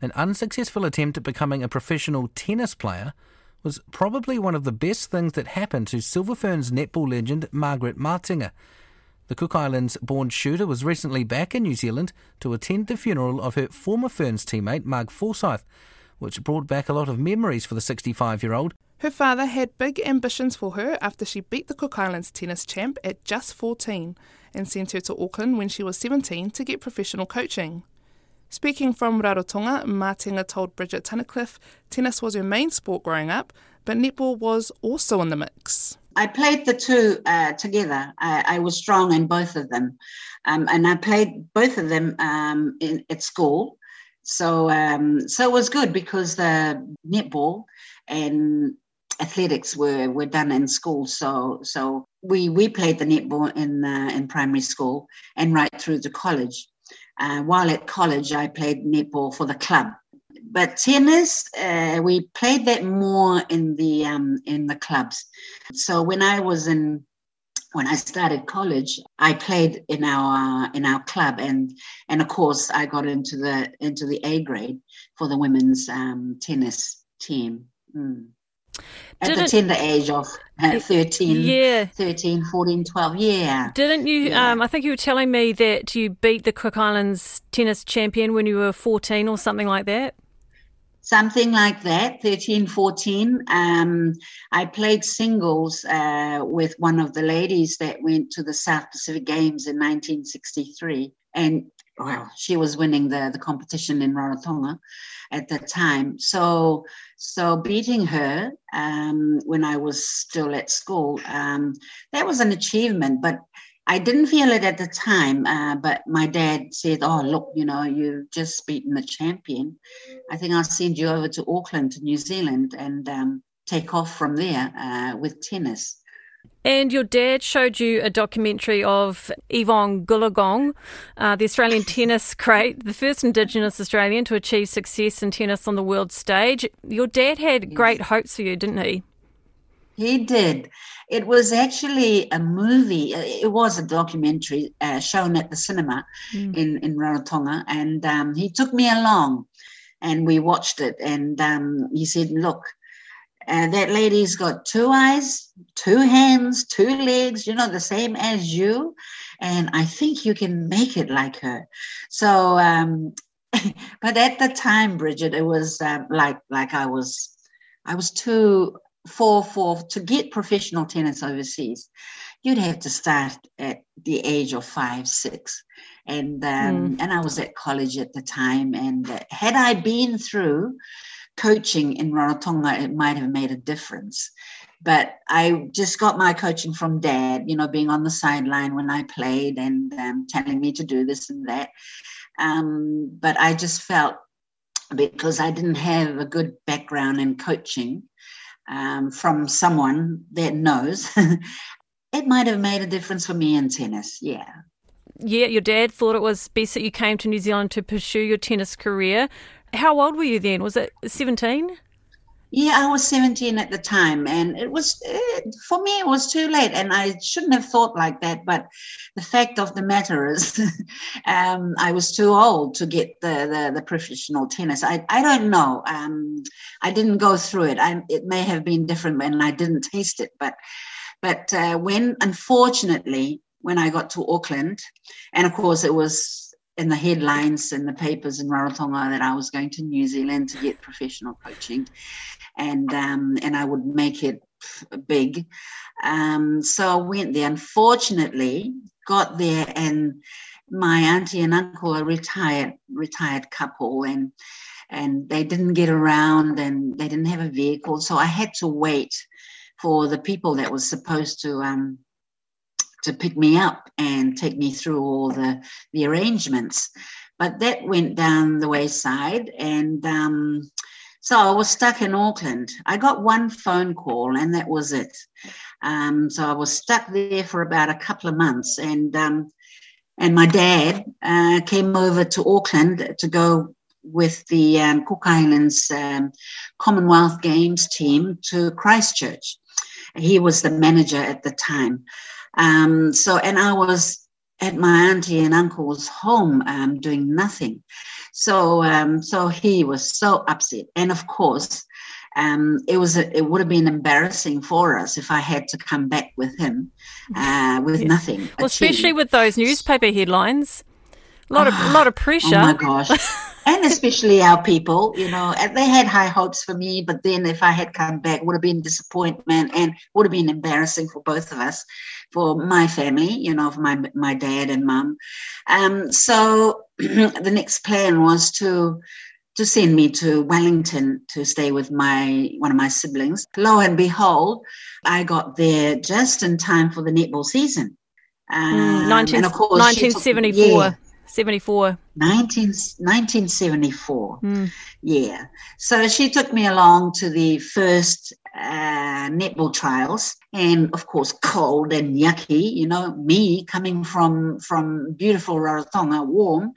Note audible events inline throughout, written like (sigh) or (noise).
An unsuccessful attempt at becoming a professional tennis player was probably one of the best things that happened to Silver Ferns netball legend Margaret Matenga. The Cook Islands born shooter was recently back in New Zealand to attend the funeral of her former Ferns teammate Marg Forsyth, which brought back a lot of memories for the 65 year old. Her father had big ambitions for her after she beat the Cook Islands tennis champ at just 14 and sent her to Auckland when she was 17 to get professional coaching. Speaking from Rarotonga, Matenga told Bridget Tunnicliffe tennis was her main sport growing up, but netball was also in the mix. I played the two uh, together. I, I, was strong in both of them, um, and I played both of them um, in, at school. So, um, so it was good because the netball and athletics were were done in school. So, so we we played the netball in uh, in primary school and right through to college. Uh, while at college, I played netball for the club. But tennis, uh, we played that more in the um, in the clubs. So when I was in when I started college, I played in our uh, in our club, and and of course I got into the into the A grade for the women's um, tennis team. Mm at Didn't, the tender age of uh, 13, yeah. 13, 14, 12. Yeah. Didn't you? Yeah. Um, I think you were telling me that you beat the Cook Islands tennis champion when you were 14 or something like that. Something like that, 13, 14. Um, I played singles uh, with one of the ladies that went to the South Pacific Games in 1963. And well, she was winning the, the competition in Rarotonga at that time. So, so beating her um, when I was still at school, um, that was an achievement. But I didn't feel it at the time. Uh, but my dad said, "Oh, look, you know, you've just beaten the champion. I think I'll send you over to Auckland, to New Zealand, and um, take off from there uh, with tennis." And your dad showed you a documentary of Evonne Goolagong, uh, the Australian (laughs) tennis great, the first Indigenous Australian to achieve success in tennis on the world stage. Your dad had great hopes for you, didn't he? He did. It was actually a movie. Uh, it was a documentary uh, shown at the cinema mm. in in Rarotonga, and um, he took me along, and we watched it. And um, he said, "Look, and that lady's got two eyes, two hands, two legs, you know, the same as you. And I think you can make it like her. So, um, (laughs) but at the time, Bridget, it was uh, like like I was, I was too for for to get professional tennis overseas. You'd have to start at the age of five, six, and um, mm. and I was at college at the time. And uh, had I been through coaching in Rarotonga, it might have made a difference. But I just got my coaching from dad, you know, being on the sideline when I played and um, telling me to do this and that. Um, but I just felt because I didn't have a good background in coaching um, from someone that knows, (laughs) it might have made a difference for me in tennis. Yeah yeah, your dad thought it was best that you came to New Zealand to pursue your tennis career. How old were you then? Was it 17? Yeah, I was 17 at the time, and it was it, for me. It was too late, and I shouldn't have thought like that. But the fact of the matter is, (laughs) um, I was too old to get the the, the professional tennis. I, I don't know. Um, I didn't go through it. I, it may have been different when I didn't taste it, but but uh, when unfortunately when I got to Auckland, and of course it was in the headlines in the papers in Rarotonga that I was going to New Zealand to get professional coaching, and um, and I would make it big. Um, so I went there. Unfortunately, got there and my auntie and uncle are retired retired couple and and they didn't get around and they didn't have a vehicle so i had to wait for the people that was supposed to um, to pick me up and take me through all the, the arrangements. But that went down the wayside. And um, so I was stuck in Auckland. I got one phone call and that was it. Um, so I was stuck there for about a couple of months. And, um, and my dad uh, came over to Auckland to go with the um, Cook Islands um, Commonwealth Games team to Christchurch. He was the manager at the time. Um, so, and I was at my auntie and uncle's home um, doing nothing. So, um, so he was so upset. And of course, um, it was a, it would have been embarrassing for us if I had to come back with him uh, (laughs) with yeah. nothing. Well, especially with those newspaper headlines, a lot of a lot of pressure. Oh my gosh. (laughs) and especially our people, you know, they had high hopes for me, but then if I had come back, would have been disappointment and would have been embarrassing for both of us, for my family, you know, for my my dad and mum. Um, so (clears throat) the next plan was to to send me to Wellington to stay with my one of my siblings. Lo and behold, I got there just in time for the netball season. Um, 19, and of course, 1974. Took, yeah, 74. 19, 1974. Mm. Yeah. So she took me along to the first uh, netball trials and of course cold and yucky, you know, me coming from, from beautiful Rarotonga, warm.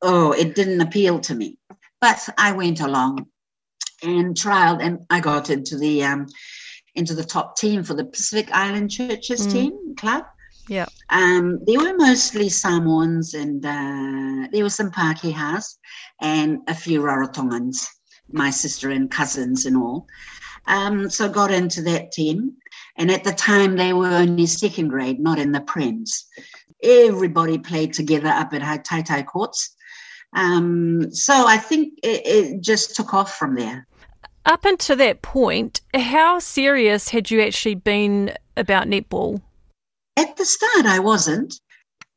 Oh, it didn't appeal to me. But I went along and trialed and I got into the, um, into the top team for the Pacific Island Churches mm. team club. Yeah. Um, they were mostly Samoans and uh, there were some Pākehās and a few Rarotongans, my sister and cousins and all. Um, so got into that team. And at the time, they were only second grade, not in the Prems. Everybody played together up at Tai Tai Courts. Um, so I think it, it just took off from there. Up until that point, how serious had you actually been about netball? At the start, I wasn't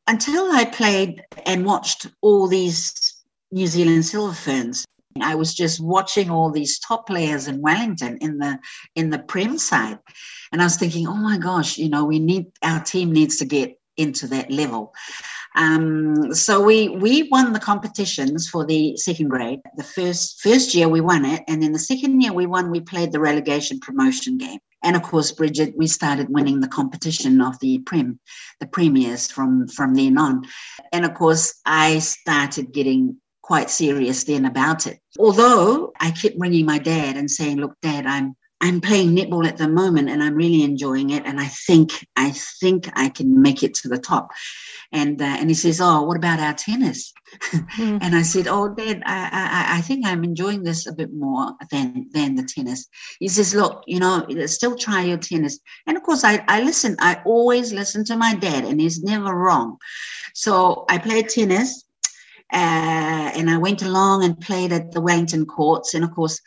until I played and watched all these New Zealand Silver Ferns. I was just watching all these top players in Wellington in the in the Prem side, and I was thinking, oh my gosh, you know, we need our team needs to get into that level. Um, so we we won the competitions for the second grade. The first first year we won it, and then the second year we won. We played the relegation promotion game. And of course, Bridget, we started winning the competition of the Prem, the premiers from, from then on. And of course, I started getting quite serious then about it. Although I kept ringing my dad and saying, look, dad, I'm I'm playing netball at the moment and I'm really enjoying it. And I think, I think I can make it to the top. And, uh, and he says, oh, what about our tennis? Mm. (laughs) and I said, oh, Dad, I, I, I think I'm enjoying this a bit more than, than the tennis. He says, look, you know, still try your tennis. And of course, I, I listen, I always listen to my dad and he's never wrong. So I played tennis uh, and I went along and played at the Wellington courts. And of course,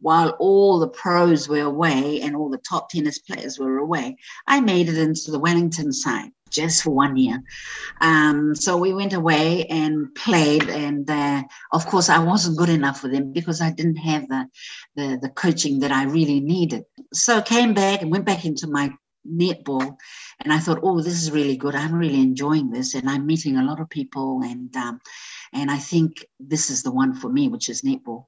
while all the pros were away and all the top tennis players were away, I made it into the Wellington side just for one year. Um, so we went away and played, and uh, of course I wasn't good enough for them because I didn't have the, the the coaching that I really needed. So came back and went back into my netball, and I thought, oh, this is really good. I'm really enjoying this, and I'm meeting a lot of people, and um, and I think this is the one for me, which is netball.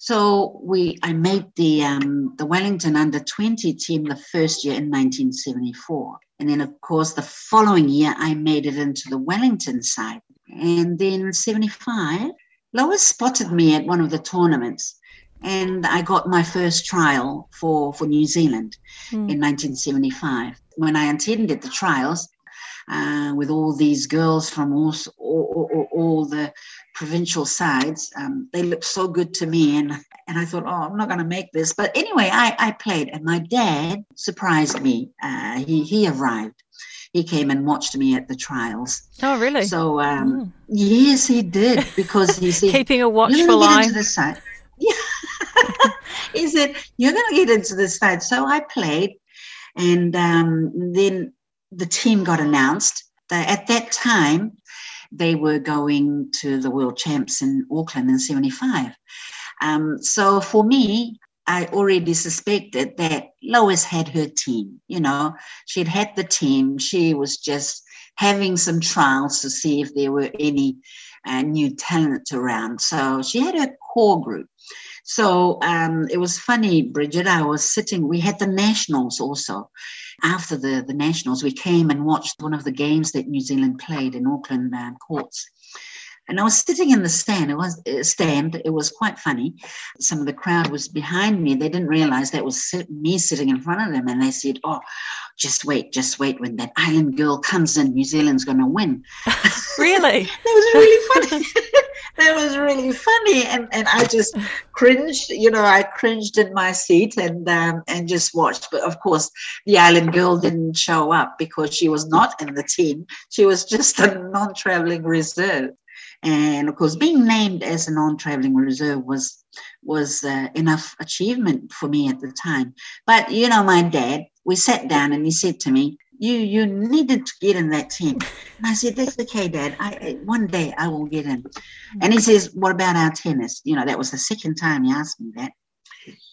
So we, I made the um, the Wellington under 20 team the first year in 1974, and then of course the following year I made it into the Wellington side, and then 75, Lois spotted me at one of the tournaments, and I got my first trial for for New Zealand mm. in 1975. When I attended the trials, uh, with all these girls from all, all, all, all the provincial sides. Um, they looked so good to me, and and I thought, oh, I'm not going to make this. But anyway, I, I played, and my dad surprised me. Uh, he he arrived. He came and watched me at the trials. Oh, really? So um, mm. yes, he did because he (laughs) said keeping a watchful eye. The side. (laughs) Yeah. (laughs) he said you're going to get into this fight. So I played, and um, then the team got announced. At that time, they were going to the world champs in Auckland in 75. Um, so for me, I already suspected that Lois had her team. You know, she'd had the team. She was just having some trials to see if there were any uh, new talent around. So she had her core group. So um, it was funny, Bridget. I was sitting, we had the nationals also. After the, the nationals, we came and watched one of the games that New Zealand played in Auckland um, courts. And I was sitting in the stand. It was uh, stand. It was quite funny. Some of the crowd was behind me. They didn't realize that was me sitting in front of them, and they said, "Oh, just wait, just wait. When that island girl comes in, New Zealand's going to win." (laughs) Really? (laughs) that was really funny. (laughs) that was really funny, and and I just cringed. You know, I cringed in my seat and um, and just watched. But of course, the island girl didn't show up because she was not in the team. She was just a non-traveling reserve. And of course, being named as a non-traveling reserve was was uh, enough achievement for me at the time. But you know, my dad, we sat down and he said to me, "You you needed to get in that team." And I said, "That's okay, Dad. I one day I will get in." And he says, "What about our tennis?" You know, that was the second time he asked me that.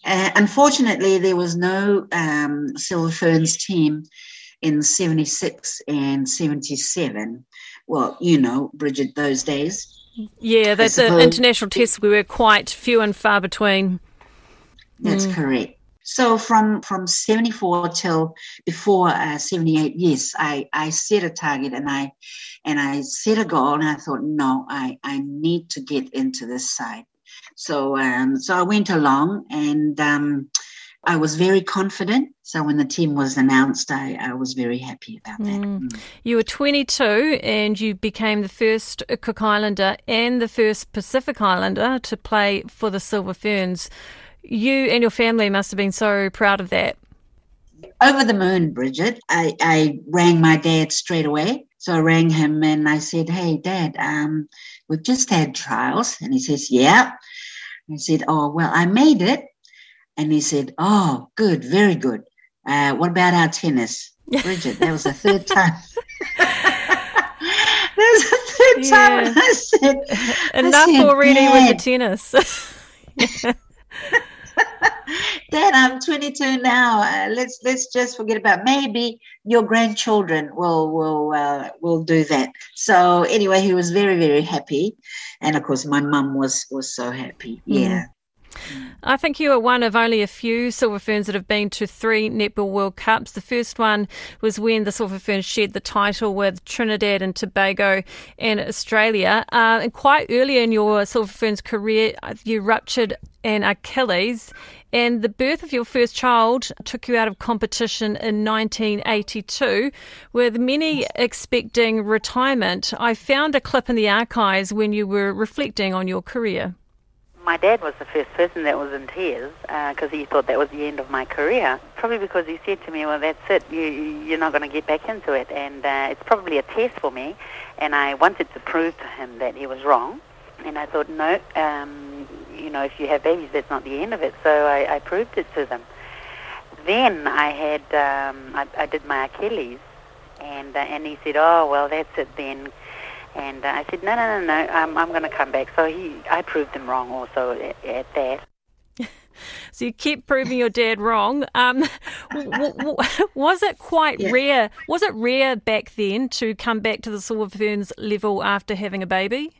Uh, unfortunately, there was no um, Silver Ferns team in 76 and 77 well, you know, Bridget, those days. Yeah, that the international tests we were quite few and far between. That's mm. correct. So from from 74 till before uh, 78, yes, I, I set a target and I and I set a goal and I thought, no, I, I need to get into this side. So um, so I went along and um, I was very confident. So when the team was announced, I, I was very happy about that. Mm. Mm. You were 22 and you became the first Cook Islander and the first Pacific Islander to play for the Silver Ferns. You and your family must have been so proud of that. Over the moon, Bridget. I, I rang my dad straight away. So I rang him and I said, Hey, Dad, um, we've just had trials. And he says, Yeah. I said, Oh, well, I made it and he said, Oh, good, very good. Uh, what about our tennis? (laughs) Bridget, that was the third time. (laughs) that was the third yeah. time. I said, Enough I said, already Dad. with the tennis. (laughs) I'm 22 now. Uh, let's let's just forget about maybe your grandchildren will will uh, will do that. So anyway, he was very very happy, and of course my mum was was so happy. Yeah. I think you are one of only a few Silver Ferns that have been to three Netball World Cups. The first one was when the Silver Ferns shared the title with Trinidad and Tobago and Australia. Uh, and quite early in your Silver Ferns career, you ruptured an Achilles, and the birth of your first child took you out of competition in 1982, with many expecting retirement. I found a clip in the archives when you were reflecting on your career my dad was the first person that was in tears because uh, he thought that was the end of my career. Probably because he said to me, "Well, that's it. You, you're not going to get back into it." And uh, it's probably a test for me. And I wanted to prove to him that he was wrong. And I thought, no, um, you know, if you have babies, that's not the end of it. So I, I proved it to them. Then I had, um, I, I did my Achilles, and uh, and he said, "Oh, well, that's it then." And uh, I said, no, no, no, no, um, I'm going to come back. So he, I proved him wrong also at, at that. (laughs) so you keep proving your dad wrong. Um, w- w- (laughs) was it quite yeah. rare? Was it rare back then to come back to the Silver Ferns level after having a baby?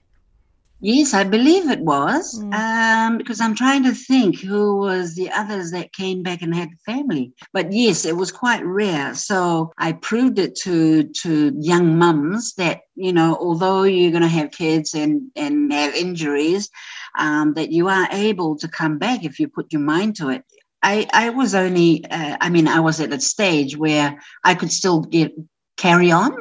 Yes, I believe it was, mm. um, because I'm trying to think who was the others that came back and had family. But yes, it was quite rare. So I proved it to to young mums that you know, although you're going to have kids and and have injuries, um, that you are able to come back if you put your mind to it. I I was only, uh, I mean, I was at a stage where I could still get carry on,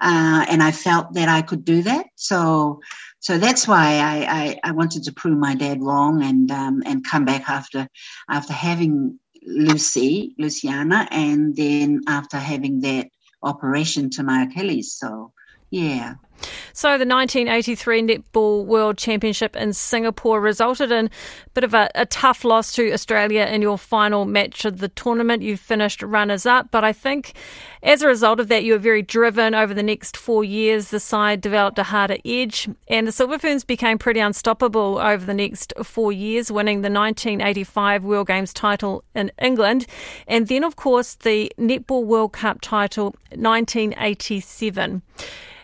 uh, and I felt that I could do that. So so that's why I, I, I, wanted to prove my dad wrong and um, and come back after after having Lucy, Luciana, and then after having that operation to my Achilles. So yeah. So the 1983 Netball World Championship in Singapore resulted in a bit of a, a, tough loss to Australia in your final match of the tournament. You finished runners up, but I think as a result of that, you were very driven over the next four years. The side developed a harder edge, and the Silver Ferns became pretty unstoppable over the next four years, winning the 1985 World Games title in England, and then, of course, the Netball World Cup title 1987.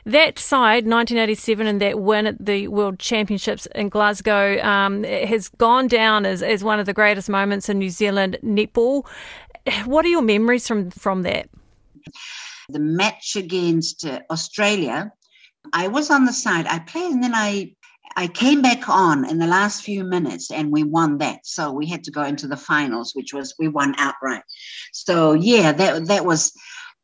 That side, 1987, and that win at the World Championships in Glasgow, um, has gone down as, as one of the greatest moments in New Zealand netball. What are your memories from, from that? The match against uh, Australia I was on the side. I played and then I I came back on in the last few minutes and we won that. So we had to go into the finals, which was we won outright. So yeah, that that was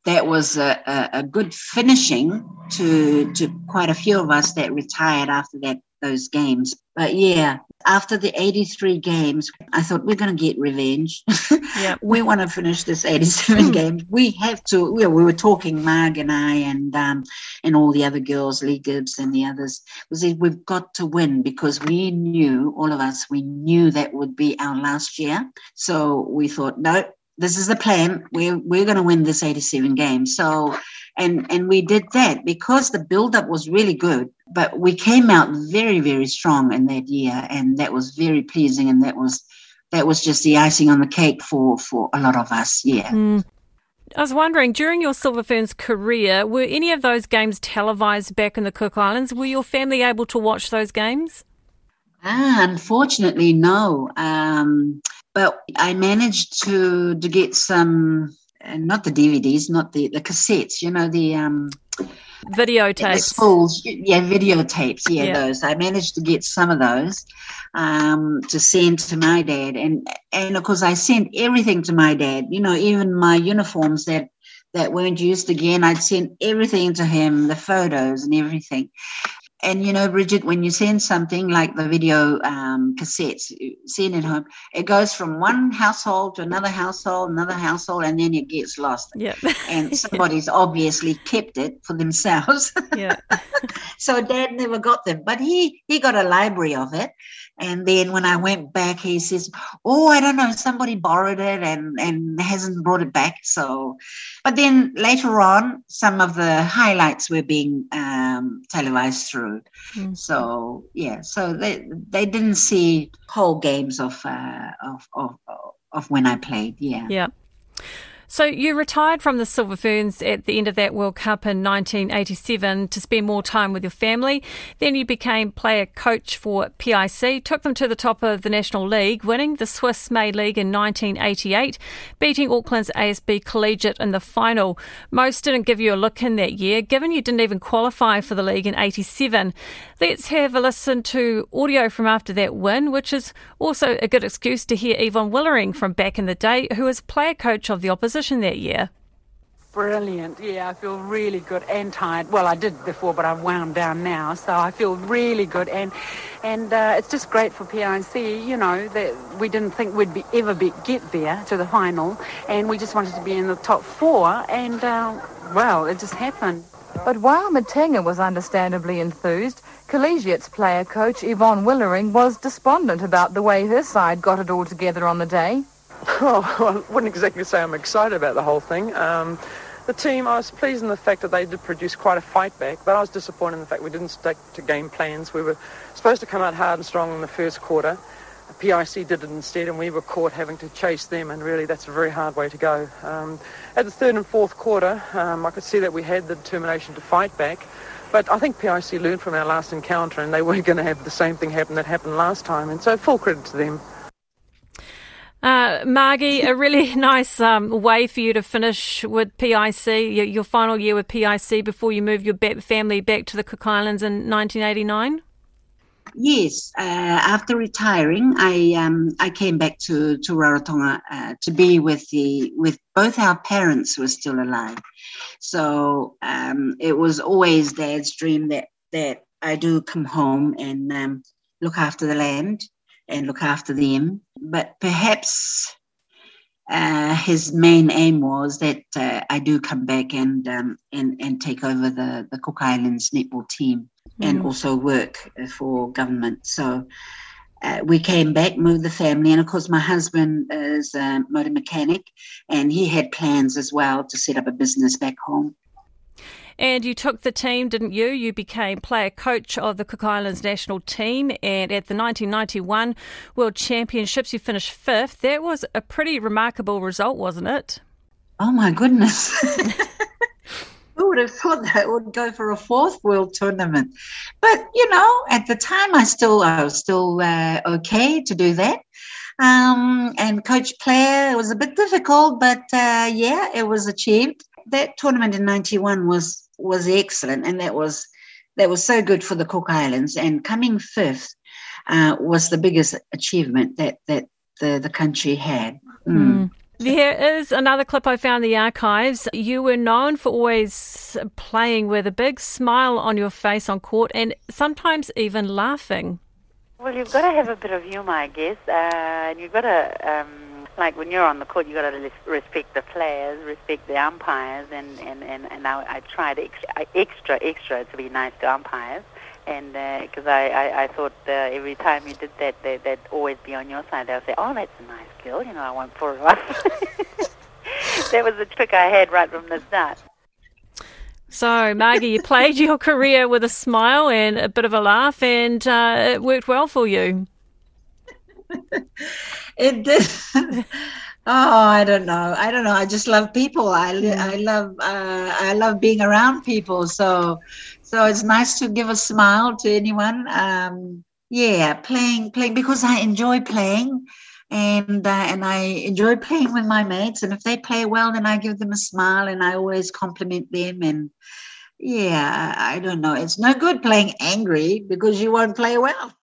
that was a, a, a good finishing to to quite a few of us that retired after that those games. But yeah, after the 83 games, I thought we're going to get revenge. (laughs) Yeah. we want to finish this 87 (laughs) games. We have to. We, we were talking, Marg and I, and um, and all the other girls, Leigh Gibbs and the others. We said we've got to win because we knew, all of us, we knew that would be our last year. So we thought, no, this is the plan. We're we're going to win this 87 game. So, and and we did that because the build up was really good. But we came out very very strong in that year, and that was very pleasing. And that was that was just the icing on the cake for for a lot of us. Yeah. Mm. I was wondering, during your Silver Ferns career, were any of those games televised back in the Cook Islands? Were your family able to watch those games? Ah, unfortunately, no. Um, but I managed to to get some, uh, not the DVDs, not the the cassettes. You know the um, videotapes. Schools, yeah, videotapes. Yeah, yeah, those. I managed to get some of those um, to send to my dad, and and of course I sent everything to my dad. You know, even my uniforms that that weren't used again. I'd sent everything to him, the photos and everything and you know, Bridget, when you send something like the video um, cassettes, send it home, it goes from one household to another household, another household, and then it gets lost. Yeah. and (laughs) somebody's obviously kept it for themselves. Yeah. (laughs) so Dad never got them, but he he got a library of it, and then when I went back, he says, "Oh, I don't know, somebody borrowed it and and hasn't brought it back." So, but then later on, some of the highlights were being um, televised through. Mm-hmm. So yeah, so they they didn't see whole games of uh, of, of of when I played. Yeah. Yeah. So you retired from the Silver Ferns at the end of that World Cup in 1987 to spend more time with your family. Then you became player coach for PIC, took them to the top of the National League, winning the Swiss May League in 1988, beating Auckland's ASB Collegiate in the final. Most didn't give you a look in that year, given you didn't even qualify for the league in 87. Let's have a listen to audio from after that win, which is also a good excuse to hear Yvonne Willering from back in the day, who was player coach of the opposition position that year? Brilliant. Yeah, I feel really good and tired. Well, I did before, but I've wound down now, so I feel really good. And and uh, it's just great for PIC, you know, that we didn't think we'd be ever be, get there to the final, and we just wanted to be in the top four, and uh, well, it just happened. But while Matenga was understandably enthused, Collegiate's player coach Yvonne Willering was despondent about the way her side got it all together on the day. (laughs) Oh, well, I wouldn't exactly say I'm excited about the whole thing. Um, the team, I was pleased in the fact that they did produce quite a fight back, but I was disappointed in the fact we didn't stick to game plans. We were supposed to come out hard and strong in the first quarter. The PIC did it instead, and we were caught having to chase them, and really that's a very hard way to go. Um, at the third and fourth quarter, um, I could see that we had the determination to fight back, but I think PIC learned from our last encounter, and they weren't (laughs) going to have the same thing happen that happened last time, and so full credit to them. Uh, Margie, a really (laughs) nice um, way for you to finish with PIC, your, your, final year with PIC before you move your family back to the Cook Islands in 1989. Yes, uh, after retiring, I um, I came back to to Rarotonga uh, to be with the with both our parents who were still alive. So um, it was always Dad's dream that that I do come home and um, look after the land and look after them. But perhaps uh, his main aim was that uh, I do come back and um, and and take over the the Cook Islands netball team mm. and also work for government. So. Uh, we came back, moved the family, and of course, my husband is a motor mechanic, and he had plans as well to set up a business back home. And you took the team, didn't you? You became player coach of the Cook Islands national team. And at the 1991 World Championships, you finished fifth. That was a pretty remarkable result, wasn't it? Oh, my goodness. (laughs) Who would have thought that would go for a fourth world tournament? But you know, at the time, I still I was still uh, okay to do that. Um, and coach player it was a bit difficult, but uh, yeah, it was achieved. That tournament in '91 was was excellent, and that was that was so good for the Cook Islands. And coming fifth uh, was the biggest achievement that that the the country had. Mm. There is another clip I found in the archives. You were known for always playing with a big smile on your face on court and sometimes even laughing. Well, you've got to have a bit of humour, I guess, uh, and you've got to, um, like when you're on the court, you've got to respect the players, respect the umpires, and, and, and, and I, I tried extra, extra, extra to be nice to umpires and because uh, I, I, I thought uh, every time you did that, they, would always be on your side. They'll say, "Oh, that's a nice girl," you know. I won't pull her up. that was the trick I had right from the start. So, Margie, you played your career with a smile and a bit of a laugh, and uh, it worked well for you. (laughs) it did. (laughs) Oh, I don't know. I don't know. I just love people. I, yeah. I love uh, I love being around people. So so it's nice to give a smile to anyone. Um, yeah, playing playing because I enjoy playing, and uh, and I enjoy playing with my mates. And if they play well, then I give them a smile, and I always compliment them. And yeah, I don't know. It's no good playing angry because you won't play well.